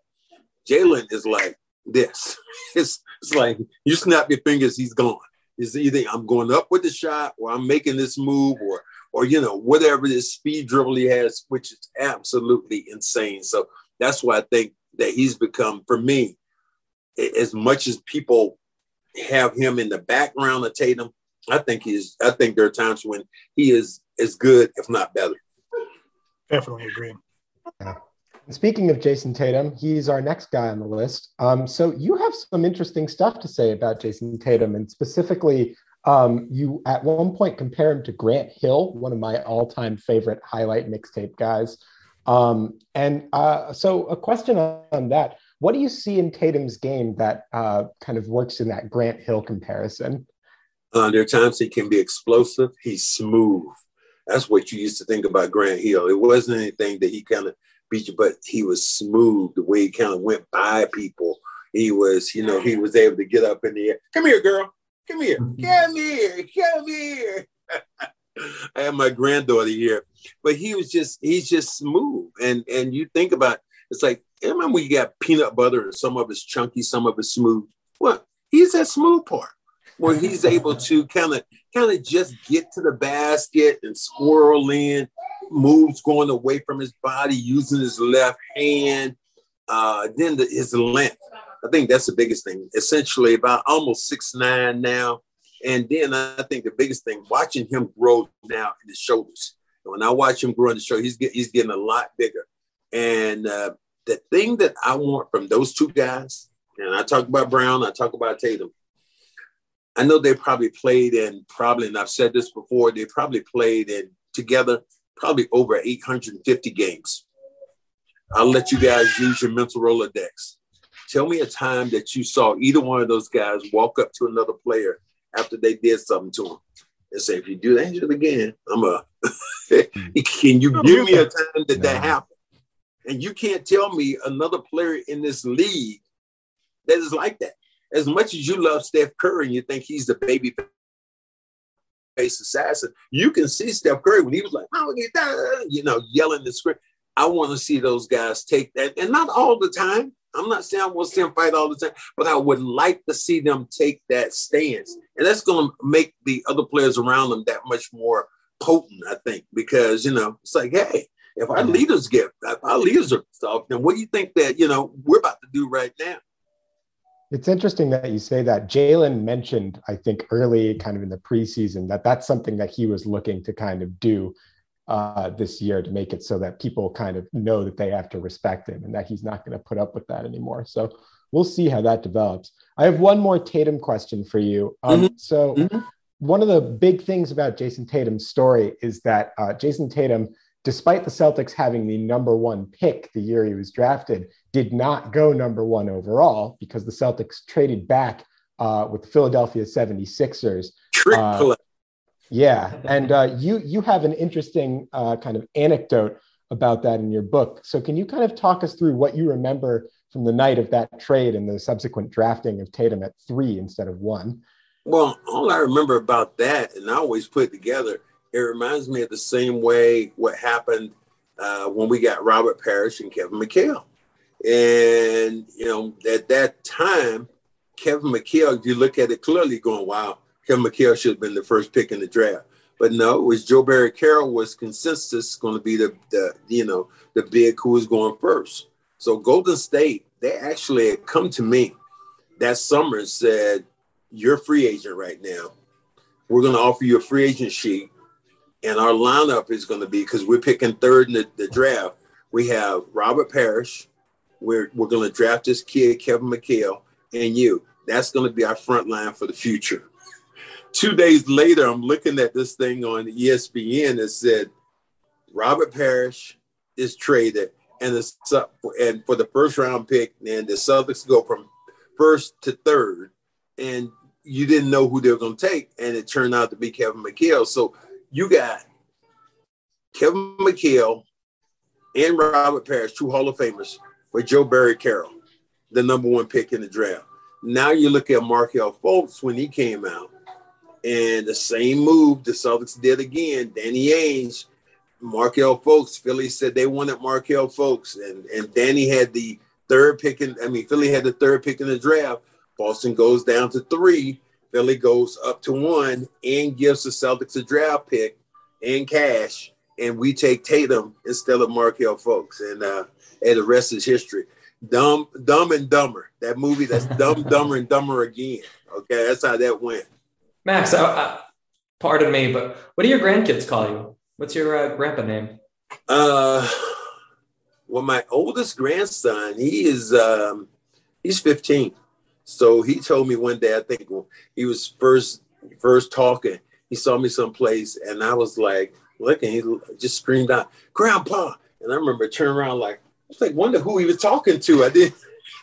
Jalen is like, this. [laughs] It's, it's like you snap your fingers, he's gone. It's either I'm going up with the shot or I'm making this move or or you know, whatever this speed dribble he has, which is absolutely insane. So that's why I think that he's become, for me, as much as people have him in the background of Tatum, I think he's I think there are times when he is as good, if not better. Definitely agree. Yeah. Speaking of Jayson Tatum, he's our next guy on the list. Um, so you have some interesting stuff to say about Jayson Tatum, and specifically, um, you at one point compare him to Grant Hill, one of my all-time favorite highlight mixtape guys. Um, and uh, so, a question on that: What do you see in Tatum's game that uh, kind of works in that Grant Hill comparison? Uh, there are times he can be explosive. He's smooth. That's what you used to think about Grant Hill. It wasn't anything that he kind of beat you, but he was smooth the way he kind of went by people. He was, you know, he was able to get up in the air. Come here, girl. Come here. [laughs] Come here. Come here. [laughs] I have my granddaughter here, but he was just, he's just smooth. And and you think about it's like, remember when you got peanut butter and some of it's chunky, some of it's smooth. Well, he's that smooth part where he's able to kind of kind of just get to the basket and squirrel in moves going away from his body, using his left hand. Uh, then the, his length. I think that's the biggest thing. Essentially, about almost six nine now. And then I think the biggest thing, watching him grow now in the shoulders. When I watch him grow in the shoulder, he's get, he's getting a lot bigger. And uh, the thing that I want from those two guys, and I talk about Brown, I talk about Tatum. I know they probably played in probably, and I've said this before, they probably played in together probably over 850 games. I'll let you guys use your mental Rolodex. Tell me a time that you saw either one of those guys walk up to another player after they did something to him and say, if you do that shit again, I'm a, [laughs] can you give me a time that that happened? And you can't tell me another player in this league that is like that. As much as you love Steph Curry and you think he's the baby face assassin, you can see Steph Curry when he was like, oh, you know, yelling the script. I want to see those guys take that, and not all the time. I'm not saying I want to see them fight all the time, but I would like to see them take that stance, and that's going to make the other players around them that much more potent. I think because you know it's like, hey, if our leaders get, if our leaders are stuff, then what do you think that you know we're about to do right now? It's interesting that you say that. Jalen mentioned, I think, early kind of in the preseason that that's something that he was looking to kind of do uh, this year to make it so that people kind of know that they have to respect him and that he's not going to put up with that anymore. So we'll see how that develops. I have one more Tatum question for you. Um, mm-hmm. So, mm-hmm. one of the big things about Jayson Tatum's story is that uh, Jayson Tatum, despite the Celtics having the number one pick the year he was drafted, did not go number one overall because the Celtics traded back uh, with the Philadelphia 76ers. Trick uh, yeah, and uh, you you have an interesting uh, kind of anecdote about that in your book. So can you kind of talk us through what you remember from the night of that trade and the subsequent drafting of Tatum at three instead of one? Well, all I remember about that, and I always put it together, it reminds me of the same way what happened uh, when we got Robert Parish and Kevin McHale. And, you know, at that time, Kevin McHale, if you look at it clearly, going, wow, Kevin McHale should have been the first pick in the draft. But no, it was Joe Barry Carroll was consensus going to be the, the you know the big who was going first. So Golden State they actually had come to me that summer and said, "You're a free agent right now. We're going to offer you a free agent sheet, and our lineup is going to be because we're picking third in the, the draft. We have Robert Parish. We're we're going to draft this kid Kevin McHale and you. That's going to be our front line for the future." two days later, I'm looking at this thing on ESPN that said Robert Parish is traded, and the and for the first round pick, and the Celtics go from first to third, and you didn't know who they were going to take, and it turned out to be Kevin McHale. So you got Kevin McHale and Robert Parish, two Hall of Famers, for Joe Barry Carroll, the number one pick in the draft. Now you look at Markelle Fultz when he came out and the same move the Celtics did again. Danny Ainge, Markelle Fultz, Philly said they wanted Markelle Fultz, and, and Danny had the third pick in, I mean, Philly had the third pick in the draft. Boston goes down to three. Philly goes up to one and gives the Celtics a draft pick and cash. And we take Tatum instead of Markelle Fultz, And uh, and the rest is history. Dumb, dumb and dumber. That movie that's dumb, [laughs] dumber and dumber again. Okay, that's how that went. Max, uh, uh, pardon me, but what do your grandkids call you? What's your uh, grandpa name? Uh, well, my oldest grandson, he is um, he's 15. So he told me one day, I think he was first first talking, he saw me someplace, and I was like, looking, he just screamed out, "Grandpa!" And I remember turning around like, I was like, wonder who he was talking to. I didn't,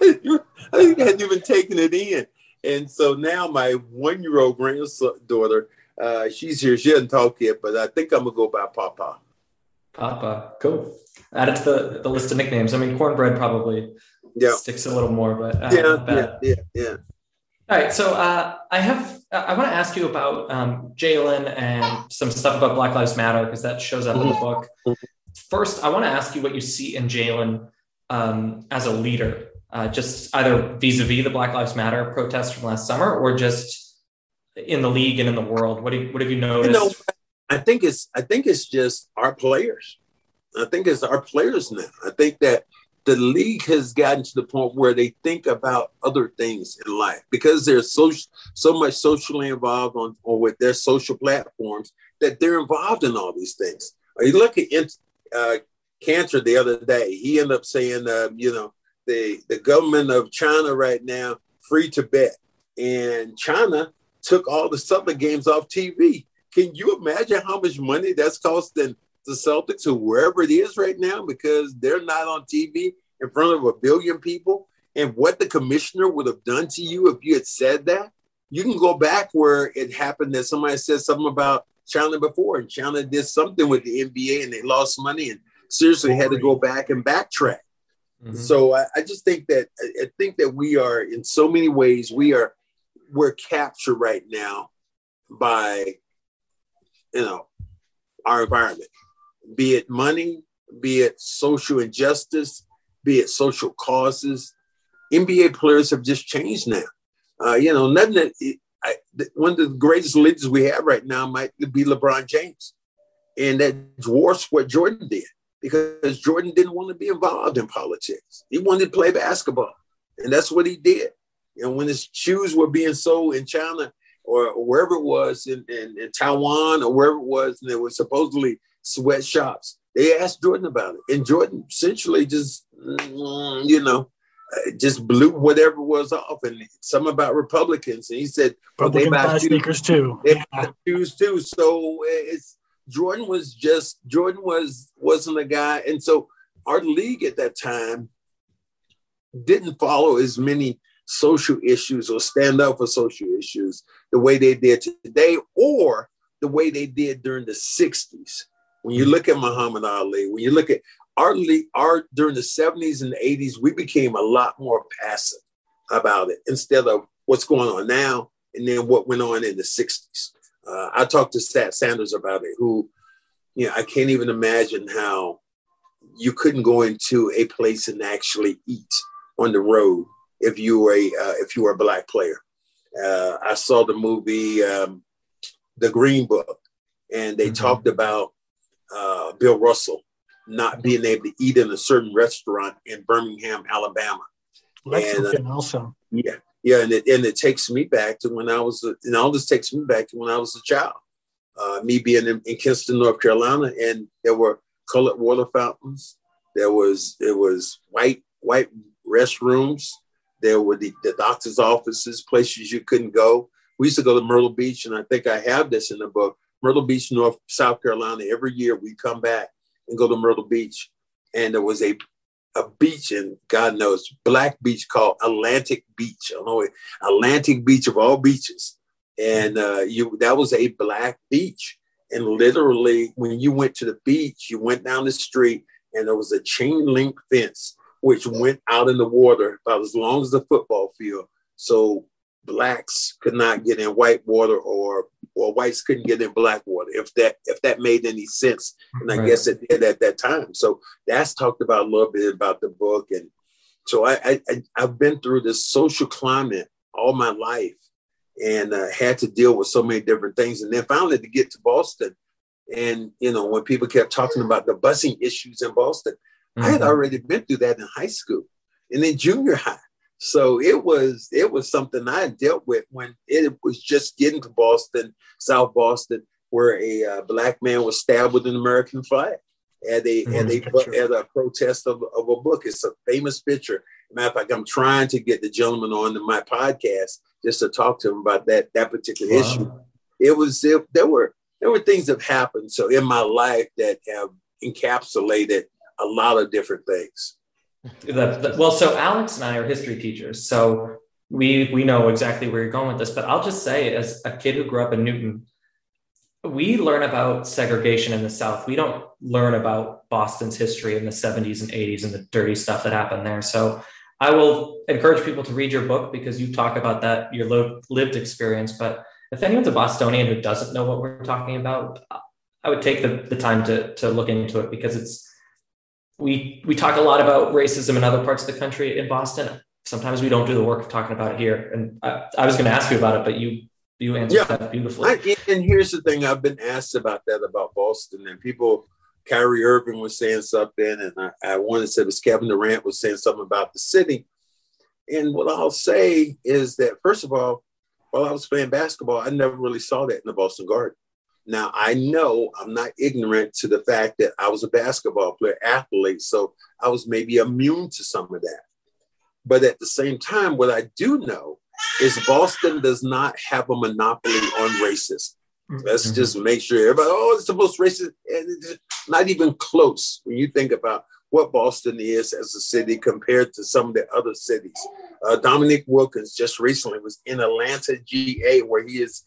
[laughs] I hadn't even taken it in. And so now my one year old granddaughter, uh, she's here. She hasn't talked yet, but I think I'm gonna go by Papa. Papa, cool. Add it to the, the list of nicknames. I mean, cornbread probably yeah. sticks a little more, but uh, yeah, yeah, yeah, yeah. All right, so uh, I have I want to ask you about um, Jalen and some stuff about Black Lives Matter because that shows up in the book. First, I want to ask you what you see in Jalen um, as a leader uh, just either vis-a-vis the Black Lives Matter protests from last summer or just in the league and in the world? What, you, what have you noticed? You know, I think it's I think it's just our players. I think it's our players now. I think that the league has gotten to the point where they think about other things in life because they're so so much socially involved on or with their social platforms that they're involved in all these things. You look at uh, Kanter the other day. He ended up saying, uh, you know, the the government of China right now free Tibet, and China took all the Celtic games off TV. Can you imagine how much money that's costing the Celtics or wherever it is right now because they're not on TV in front of a billion people? And what the commissioner would have done to you if you had said that? You can go back where it happened that somebody said something about China before, and China did something with the NBA and they lost money and seriously had to go back and backtrack. Mm-hmm. So I, I, just think that I think that we are in so many ways we are we're captured right now by you know our environment, be it money, be it social injustice, be it social causes. NBA players have just changed now. Uh, you know, nothing that I, one of the greatest leaders we have right now might be LeBron James, and that dwarfs what Jordan did because Jordan didn't want to be involved in politics. He wanted to play basketball, and that's what he did. And when his shoes were being sold in China or, wherever it was in, in, in, Taiwan or wherever it was, and there were supposedly sweatshops, they asked Jordan about it, and Jordan essentially just, mm, you know, uh, just blew whatever was off, and some about Republicans, and he said, well, they buy sneakers too. They buy shoes too. So it's Jordan was just Jordan was wasn't a guy, and so our league at that time didn't follow as many social issues or stand up for social issues the way they did today or the way they did during the 60s. When you look at Muhammad Ali, when you look at our league, our during the 70s and 80s, we became a lot more passive about it instead of what's going on now and then what went on in the 60s. Uh, I talked to Satch Sanders about it, who, you know, I can't even imagine how you couldn't go into a place and actually eat on the road if you were a uh, if you were a black player. Uh, I saw the movie um, The Green Book, and they mm-hmm. talked about uh, Bill Russell not being able to eat in a certain restaurant in Birmingham, Alabama. Lexington, and, uh, also. Yeah, yeah, and it and it takes me back to when I was, and all this takes me back to when I was a child. Uh, me being in, in, Kinston, North Carolina, and there were colored water fountains. There was it was white white restrooms. There were the, the doctor's offices, places you couldn't go. We used to go to Myrtle Beach, and I think I have this in the book. Myrtle Beach, North South Carolina. Every year we come back and go to Myrtle Beach, and there was a a beach and God knows black beach called Atlantic Beach. I know Atlantic Beach of all beaches, and uh, you that was a black beach. And literally, when you went to the beach, you went down the street, and there was a chain link fence which went out in the water about as long as the football field. So blacks could not get in white water or or whites couldn't get in black water if that if that made any sense and i right. guess it did at that time so that's talked about a little bit about the book and so i, I i've been through this social climate all my life and uh, had to deal with so many different things and then finally to get to boston and you know when people kept talking about the busing issues in boston mm-hmm. i had mm-hmm. already been through that in high school and then junior high so it was it was something I dealt with when it was just getting to Boston, South Boston, where a uh, black man was stabbed with an American flag at a mm-hmm. at a at a protest of, of a book. It's a famous picture. Matter of fact, I'm trying to get the gentleman on my podcast just to talk to him about that that particular wow. issue. It was it, there were there were things that happened so in my life that have encapsulated a lot of different things. The, the, well, so Alex and I are history teachers, so we we know exactly where you're going with this. But I'll just say, as a kid who grew up in Newton, we learn about segregation in the South. We don't learn about Boston's history in the 70s and 80s and the dirty stuff that happened there. So I will encourage people to read your book because you talk about that your lived experience. But if anyone's a Bostonian who doesn't know what we're talking about, I would take the, the time to to look into it because it's we we talk a lot about racism in other parts of the country in Boston. Sometimes we don't do the work of talking about it here. And I, I was going to ask you about it, but you You answered yeah. that beautifully. I, and here's the thing: I've been asked about that about Boston, and people. Kyrie Irving was saying something, and I, I wanted to say it was Kevin Durant was saying something about the city. And what I'll say is that first of all, while I was playing basketball, I never really saw that in the Boston Garden. Now I know I'm not ignorant to the fact that I was a basketball player, athlete, so I was maybe immune to some of that. But at the same time, what I do know is Boston does not have a monopoly on racism. Let's mm-hmm. just make sure everybody, oh, it's the most racist, and it's not even close when you think about what Boston is as a city compared to some of the other cities. Uh, Dominique Wilkins just recently was in Atlanta, GA, where he is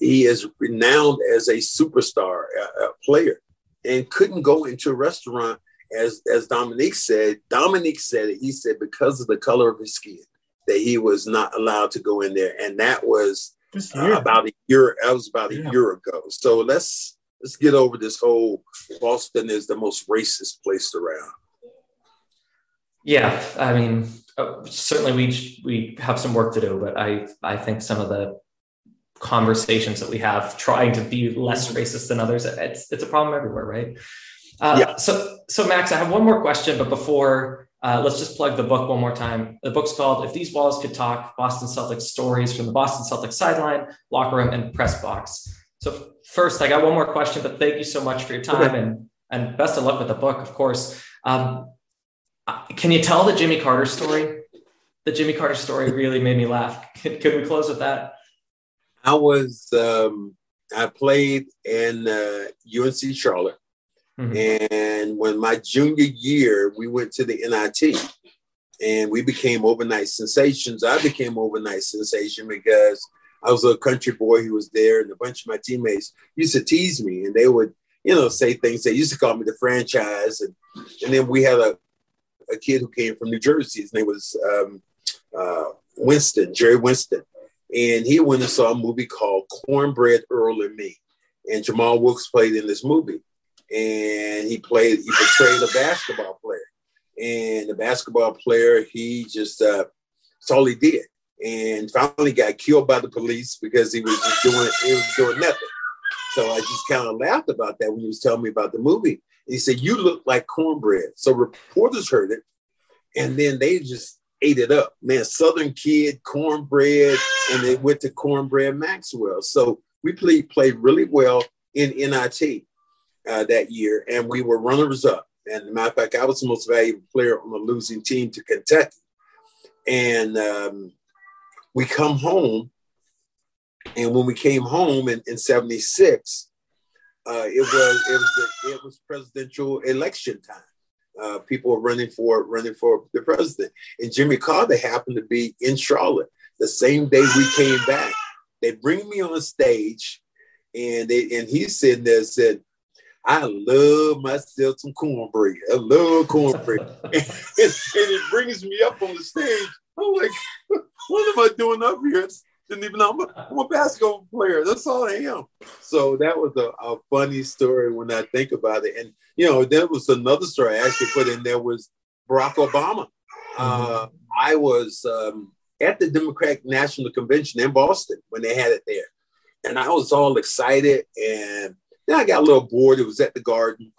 he is renowned as a superstar uh, player, and couldn't go into a restaurant as as Dominique said. Dominique said it. He said because of the color of his skin that he was not allowed to go in there, and that was uh, about a year. That was about a year ago. So let's let's get over this whole Boston is the most racist place around. Yeah, I mean, uh, certainly we we have some work to do, but I I think some of the conversations that we have trying to be less racist than others. It's it's a problem everywhere right? Uh, yeah. so so max i have one more question but before uh, let's just plug the book one more time. The book's called if these walls could talk boston celtics stories from the boston celtics sideline locker room and press box. So first i got one more question but thank you so much for your time okay. and and best of luck with the book of course. Um, uh, can you tell the jimmy carter story? The jimmy carter story really made me laugh. [laughs] Could, could we close with that I was um, I played in uh, UNC Charlotte, mm-hmm. and when my junior year, we went to the NIT, and we became overnight sensations. I became overnight sensation because I was a country boy who was there, and a bunch of my teammates used to tease me, and they would, you know, say things. They used to call me the franchise, and and then we had a a kid who came from New Jersey. His name was um, uh, Winston, Jerry Winston and he went and saw a movie called Cornbread Earl and Me. And Jamal Wilkes played in this movie. And he played, he portrayed a basketball player. And the basketball player, he just, uh, that's all he did. And finally got killed by the police because he was just doing, he was doing nothing. So I just kind of laughed about that when he was telling me about the movie. he said, You look like cornbread. So reporters heard it. And then they just ate it up. Man, Southern kid, cornbread, and they went to cornbread Maxwell. So we played played really well in NIT uh, that year, and we were runners up. And matter of fact, I was the most valuable player on the losing team to Kentucky. And um, we come home, and when we came home in, in 76, uh, it was it was the, it was presidential election time uh, people were running for running for the president. And Jimmy Carter happened to be in Charlotte the same day we came back. They bring me on stage, and they and he's sitting there said, "I love myself some cornbread. I love cornbread," and, [laughs] [laughs] and, it brings me up on the stage. I'm like, [laughs] "What am I doing up here?" Didn't even know I'm a, I'm a basketball player. That's all I am. So that was a, a, funny story when I think about it. And you know, there was another story I actually put in there was Barack Obama. Mm-hmm. Uh, I was um, at the Democratic National Convention in Boston when they had it there, and I was all excited. And then I got a little bored. It was at the Garden,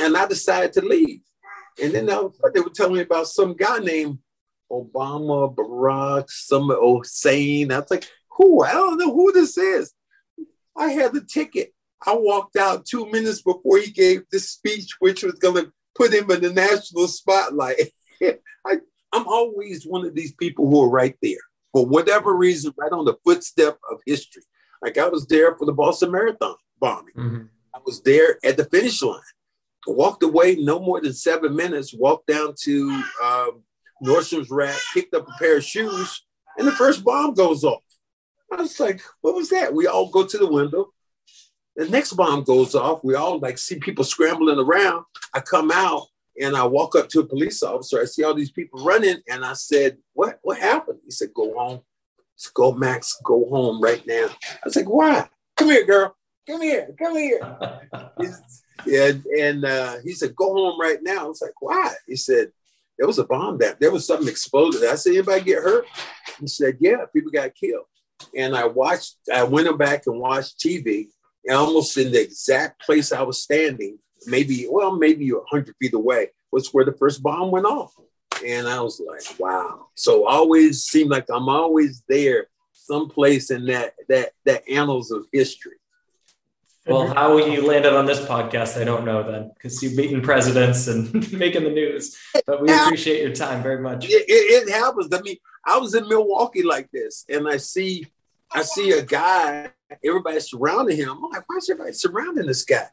and I decided to leave. And then they were telling me about some guy named Obama, Barack, some Hussein. I was like, who? I don't know who this is. I had the ticket. I walked out two minutes before he gave this speech, which was going to put him in the national spotlight. [laughs] I, I'm always one of these people who are right there for whatever reason, right on the footstep of history. Like I was there for the Boston Marathon bombing. Mm-hmm. I was there at the finish line. walked away no more than seven minutes. Walked down to um, Nordstrom's rack, picked up a pair of shoes, and the first bomb goes off. I was like, what was that? We all go to the window. The next bomb goes off. We all like see people scrambling around. I come out and I walk up to a police officer. I see all these people running, and I said, "What? What happened?" He said, "Go home. Said, go, Max. Go home right now." I was like, "Why? Come here, girl. Come here. Come here." [laughs] yeah, and uh, he said, "Go home right now." I was like, "Why?" He said, there was a bomb that there was something exploded. I said, anybody get hurt? He said, yeah, people got killed. and I watched. I went back and watched TV, and almost in the exact place I was standing, maybe well, maybe hundred feet away, was where the first bomb went off. And I was like, wow. So always seemed like I'm always there, someplace in that that that annals of history. Well, how you landed on this podcast, I don't know then, because you've meeting presidents and [laughs] making the news. But we appreciate your time very much. It, it, it, happens. I mean, I was in Milwaukee like this, and I see, I see a guy. Everybody surrounding him. I'm like, why is everybody surrounding this guy?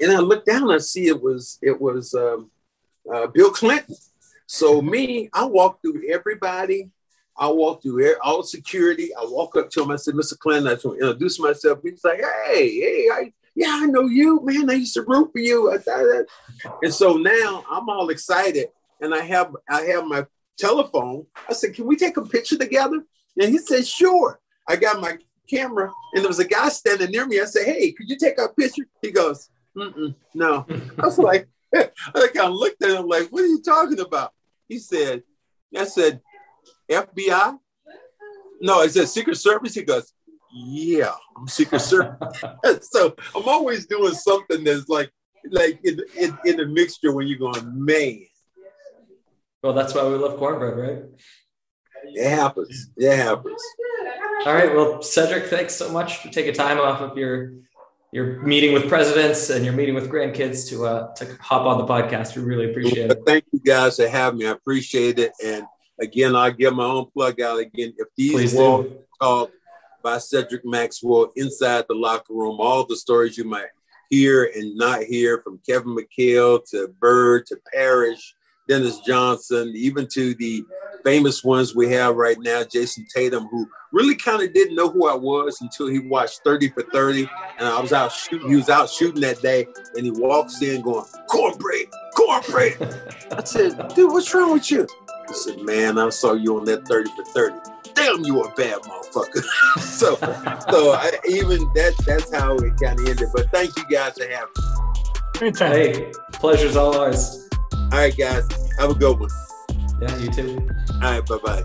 And I look down, I see it was it was um, uh, Bill Clinton. So me, I walk through everybody. I walk through all security. I walk up to him. I said, Mr. Clinton, I just want to introduce myself. He's like, hey, hey, I, yeah, I know you, man. I used to root for you. And so now I'm all excited, and I have I have my telephone. I said, can we take a picture together? And he said, sure. I got my camera, and there was a guy standing near me. I said, hey, could you take a picture? He goes, no. [laughs] I was like, [laughs] I kind of looked at him like, what are you talking about? He said, I said, FBI? No, I said Secret Service. He goes, yeah, I'm Secret Service. [laughs] so I'm always doing something that's like, like in, in, in the mixture when you're going, man. Well, that's why we love cornbread, right? It happens. It happens. All right. Well, Cedric, thanks so much for taking time off of your your meeting with presidents and your meeting with grandkids to uh, to hop on the podcast. We really appreciate it. Thank you guys for having me. I appreciate it. And again, I'll give my own plug out again. If these walls talk by Cedric Maxwell inside the locker room, all the stories you might hear and not hear from Kevin McHale to Bird to Parish Dennis Johnson, even to the famous ones we have right now, Jayson Tatum, who really kind of didn't know who I was until he watched 30 for 30. And I was out shooting, he was out shooting that day, and he walks in going, cornbread, cornbread. [laughs] I said, dude, what's wrong with you? He said, man, I saw you on that 30 for 30. Damn, you a bad motherfucker. [laughs] so, so I, even that, that's how it kind of ended. But thank you guys for having me. Hey, pleasure's all ours. All right, guys. Have a good one. Yeah, you too. All right, bye bye.